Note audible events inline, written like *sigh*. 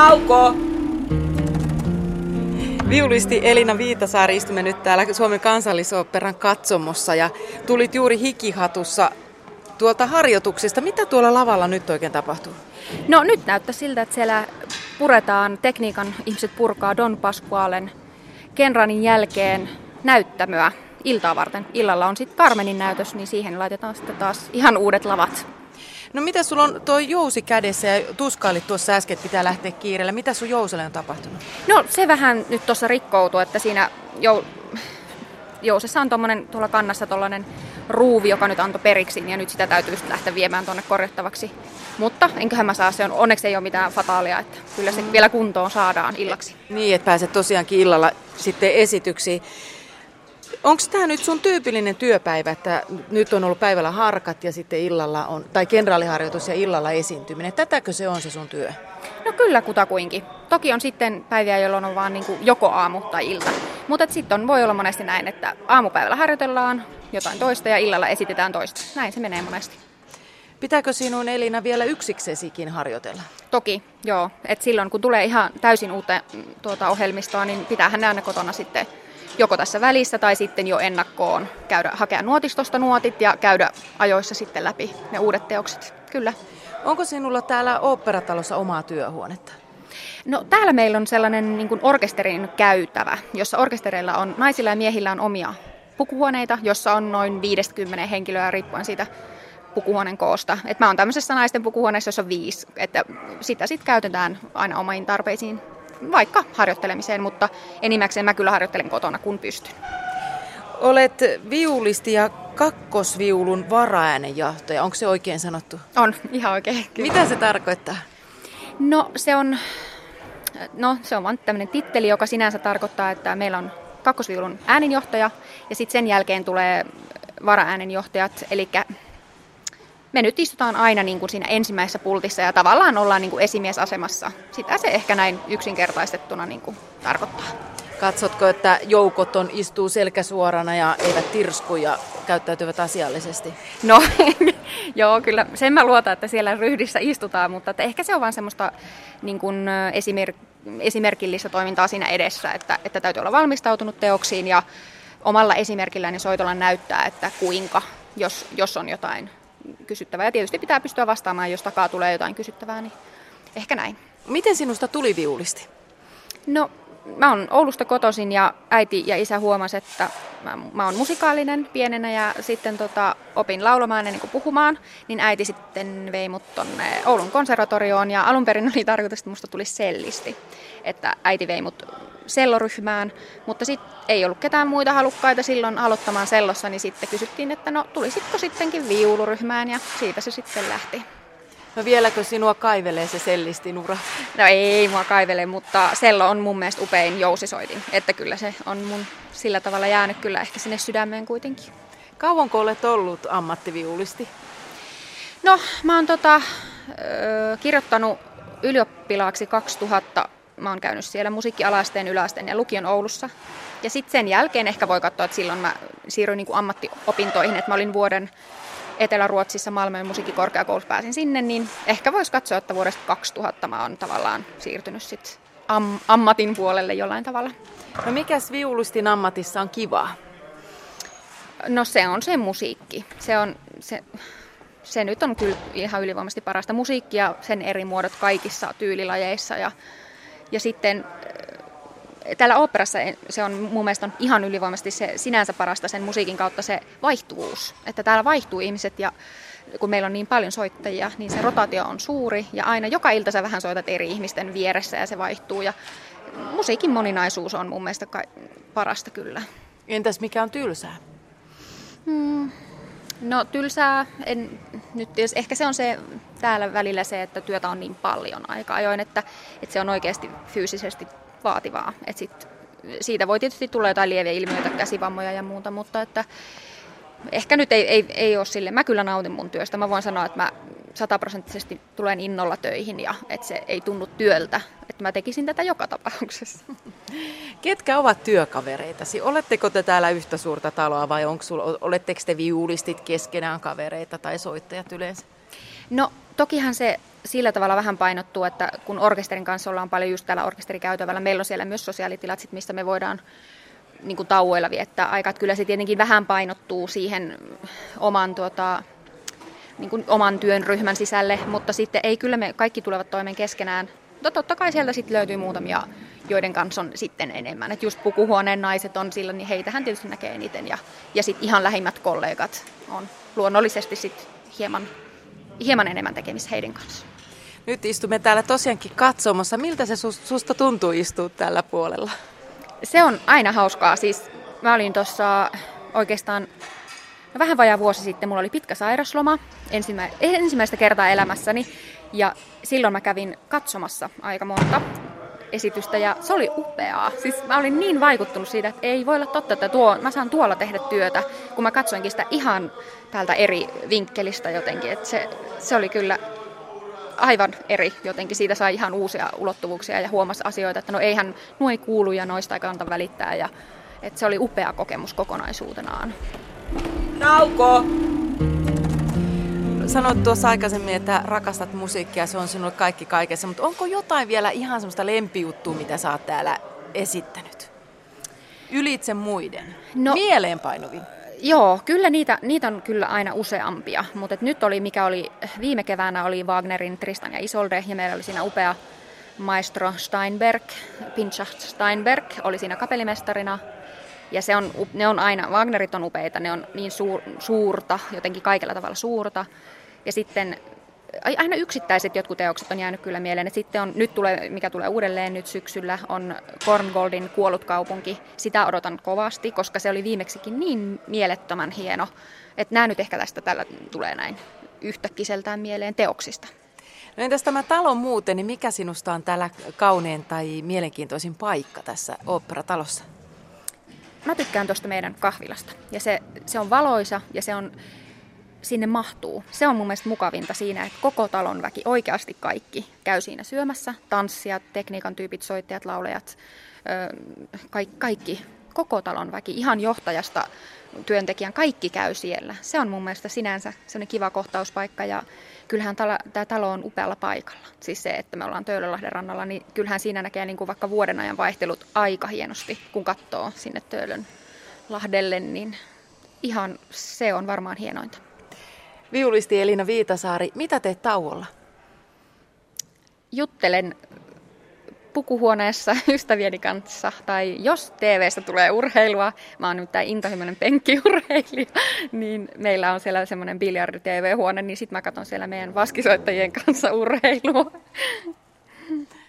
Tauko! Viulisti Elina Viitasaari istumme nyt täällä Suomen kansallisoperan katsomossa ja tulit juuri hikihatussa tuolta harjoituksesta. Mitä tuolla lavalla nyt oikein tapahtuu? No nyt näyttää siltä, että siellä puretaan, tekniikan ihmiset purkaa Don Pasqualen Kenranin jälkeen näyttämöä iltaa varten. Illalla on sitten Carmenin näytös, niin siihen laitetaan sitten taas ihan uudet lavat. No mitä sulla on tuo jousi kädessä ja tuskailit tuossa äsken, että pitää lähteä kiireellä. Mitä sun jouselle on tapahtunut? No se vähän nyt tuossa rikkoutuu, että siinä jou... jousessa on tuommoinen tuolla kannassa tuollainen ruuvi, joka nyt antoi periksi, ja nyt sitä täytyy lähteä viemään tuonne korjattavaksi. Mutta enköhän mä saa, se on, onneksi ei ole mitään fataalia, että kyllä se vielä kuntoon saadaan illaksi. Niin, että pääset tosiaankin illalla sitten esityksiin. Onko tämä nyt sun tyypillinen työpäivä, että nyt on ollut päivällä harkat ja sitten illalla on, tai kenraaliharjoitus ja illalla esiintyminen? Tätäkö se on se sun työ? No kyllä kutakuinkin. Toki on sitten päiviä, jolloin on vaan niin joko aamu tai ilta. Mutta sitten voi olla monesti näin, että aamupäivällä harjoitellaan jotain toista ja illalla esitetään toista. Näin se menee monesti. Pitääkö sinun Elina vielä yksiksesikin harjoitella? Toki, joo. Et silloin kun tulee ihan täysin uutta mm, tuota ohjelmistoa, niin pitäähän ne aina kotona sitten joko tässä välissä tai sitten jo ennakkoon käydä, hakea nuotistosta nuotit ja käydä ajoissa sitten läpi ne uudet teokset. Kyllä. Onko sinulla täällä oopperatalossa omaa työhuonetta? No täällä meillä on sellainen niin kuin orkesterin käytävä, jossa orkestereilla on, naisilla ja miehillä on omia pukuhuoneita, jossa on noin 50 henkilöä riippuen siitä pukuhuoneen koosta. Et mä oon tämmöisessä naisten pukuhuoneessa, jossa on viisi, että sitä sitten käytetään aina omiin tarpeisiin vaikka harjoittelemiseen, mutta enimmäkseen mä kyllä harjoittelen kotona, kun pystyn. Olet viulisti ja kakkosviulun varaäänenjohtaja. Onko se oikein sanottu? On, ihan oikein. Kyllä. Mitä se tarkoittaa? No se on, no, se on vain tämmöinen titteli, joka sinänsä tarkoittaa, että meillä on kakkosviulun ääninjohtaja ja sitten sen jälkeen tulee varaäänenjohtajat, eli me nyt istutaan aina niin kuin siinä ensimmäisessä pultissa ja tavallaan ollaan niin kuin esimiesasemassa. Sitä se ehkä näin yksinkertaistettuna niin kuin tarkoittaa. Katsotko, että joukot on, istuu selkäsuorana ja eivät tirsku ja käyttäytyvät asiallisesti? No *laughs* joo, kyllä sen mä luotan, että siellä ryhdissä istutaan, mutta että ehkä se on vain semmoista niin kuin esimerk- esimerkillistä toimintaa siinä edessä, että, että täytyy olla valmistautunut teoksiin ja omalla esimerkillään ja soitolla näyttää, että kuinka, jos, jos on jotain kysyttävää. Ja tietysti pitää pystyä vastaamaan, jos takaa tulee jotain kysyttävää, niin ehkä näin. Miten sinusta tuli viulisti? No, mä oon Oulusta kotoisin ja äiti ja isä huomasi, että mä, mä oon musikaalinen pienenä ja sitten tota, opin laulamaan ennen kuin puhumaan, niin äiti sitten vei mut tonne Oulun konservatorioon ja alun perin oli tarkoitus, että musta tulisi sellisti. Että äiti vei mut selloryhmään, mutta sitten ei ollut ketään muita halukkaita silloin aloittamaan sellossa, niin sitten kysyttiin, että no tulisitko sittenkin viuluryhmään ja siitä se sitten lähti. No vieläkö sinua kaivelee se sellistin ura? No ei mua kaivele, mutta sello on mun mielestä upein jousisoitin. Että kyllä se on mun sillä tavalla jäänyt kyllä ehkä sinne sydämeen kuitenkin. Kauanko olet ollut ammattiviulisti? No mä oon tota, kirjoittanut ylioppilaaksi 2000 mä oon käynyt siellä musiikkialasteen, yläasteen ja lukion Oulussa. Ja sitten sen jälkeen ehkä voi katsoa, että silloin mä siirryin niin kuin ammattiopintoihin, että mä olin vuoden Etelä-Ruotsissa Malmön musiikkikorkeakoulussa pääsin sinne, niin ehkä voisi katsoa, että vuodesta 2000 mä oon tavallaan siirtynyt sit am- ammatin puolelle jollain tavalla. No mikäs viulustin ammatissa on kivaa? No se on se musiikki. Se on se, se nyt on kyllä ihan ylivoimaisesti parasta musiikkia, sen eri muodot kaikissa tyylilajeissa ja ja sitten äh, täällä oopperassa se on mun mielestä on ihan ylivoimaisesti se sinänsä parasta sen musiikin kautta se vaihtuvuus. Että täällä vaihtuu ihmiset ja kun meillä on niin paljon soittajia, niin se rotaatio on suuri ja aina joka ilta sä vähän soitat eri ihmisten vieressä ja se vaihtuu. Ja musiikin moninaisuus on mun mielestä parasta kyllä. Entäs mikä on tylsää? Hmm. No tylsää, en, nyt ehkä se on se täällä välillä se, että työtä on niin paljon aika ajoin, että, että se on oikeasti fyysisesti vaativaa. Et sit, siitä voi tietysti tulla jotain lieviä ilmiöitä, käsivammoja ja muuta, mutta että ehkä nyt ei, ei, ei ole sille. Mä kyllä nautin mun työstä. Mä voin sanoa, että mä sataprosenttisesti tulen innolla töihin ja että se ei tunnu työltä. Että mä tekisin tätä joka tapauksessa. *laughs* Ketkä ovat työkavereitasi? Oletteko te täällä yhtä suurta taloa vai onko sul, oletteko te viulistit keskenään kavereita tai soittajat yleensä? No tokihan se sillä tavalla vähän painottuu, että kun orkesterin kanssa ollaan paljon just täällä orkesterikäytävällä, meillä on siellä myös sosiaalitilat, sit, mistä me voidaan niin kuin tauoilla viettää aikaa. Kyllä se tietenkin vähän painottuu siihen oman, tuota, niin kuin oman työn ryhmän sisälle, mutta sitten ei kyllä me kaikki tulevat toimeen keskenään. Mutta totta kai sieltä sitten löytyy muutamia, joiden kanssa on sitten enemmän. Että just pukuhuoneen naiset on sillä, niin heitähän tietysti näkee eniten. Ja, ja sitten ihan lähimmät kollegat on luonnollisesti sitten hieman, hieman enemmän tekemistä heidän kanssa. Nyt istumme täällä tosiaankin katsomassa. Miltä se susta tuntuu istua tällä puolella? Se on aina hauskaa. Siis mä olin tuossa oikeastaan no vähän vajaa vuosi sitten, mulla oli pitkä sairasloma ensimmä, ensimmäistä kertaa elämässäni. Ja silloin mä kävin katsomassa aika monta esitystä ja se oli upeaa. Siis mä olin niin vaikuttunut siitä, että ei voi olla totta, että tuo, mä saan tuolla tehdä työtä, kun mä katsoinkin sitä ihan täältä eri vinkkelistä jotenkin. Että se, se oli kyllä aivan eri jotenkin. Siitä sai ihan uusia ulottuvuuksia ja huomasi asioita, että no eihän, nuo ei kuulu ja noista ei kannata välittää. Ja, että se oli upea kokemus kokonaisuutenaan. Nauko! Sanoit tuossa aikaisemmin, että rakastat musiikkia, se on sinulle kaikki kaikessa, mutta onko jotain vielä ihan semmoista lempijuttua, mitä sä oot täällä esittänyt? Ylitse muiden. No, Mieleenpainuvin. Joo, kyllä niitä, niitä on kyllä aina useampia, mutta nyt oli, mikä oli viime keväänä, oli Wagnerin Tristan ja Isolde, ja meillä oli siinä upea maestro Steinberg, Pinchach Steinberg, oli siinä kapellimestarina, ja se on, ne on aina, Wagnerit on upeita, ne on niin suur, suurta, jotenkin kaikella tavalla suurta, ja sitten aina yksittäiset jotkut teokset on jäänyt kyllä mieleen. Et sitten on, nyt tulee, mikä tulee uudelleen nyt syksyllä, on Korngoldin Kuollut kaupunki. Sitä odotan kovasti, koska se oli viimeksikin niin mielettömän hieno. Että nämä nyt ehkä tästä tällä tulee näin yhtäkkiseltään mieleen teoksista. No entäs tämä talo muuten, niin mikä sinusta on täällä kaunein tai mielenkiintoisin paikka tässä oopperatalossa? Mä tykkään tuosta meidän kahvilasta. Ja se, se on valoisa ja se on sinne mahtuu. Se on mun mielestä mukavinta siinä, että koko talon väki, oikeasti kaikki, käy siinä syömässä. Tanssijat, tekniikan tyypit, soittajat, laulajat, kaikki, kaikki, koko talon väki, ihan johtajasta työntekijän, kaikki käy siellä. Se on mun mielestä sinänsä sellainen kiva kohtauspaikka ja kyllähän tämä talo on upealla paikalla. Siis se, että me ollaan Töölönlahden rannalla, niin kyllähän siinä näkee niin kuin vaikka vuoden ajan vaihtelut aika hienosti, kun katsoo sinne Töölön lahdelle, niin ihan se on varmaan hienointa. Viulisti Elina Viitasaari, mitä teet tauolla? Juttelen pukuhuoneessa *laughs* ystävieni kanssa, tai jos TVstä tulee urheilua, mä oon nimittäin intohimoinen penkkiurheilija, *laughs* niin meillä on siellä semmoinen biljardi-TV-huone, niin sit mä katson siellä meidän vaskisoittajien kanssa urheilua. *laughs*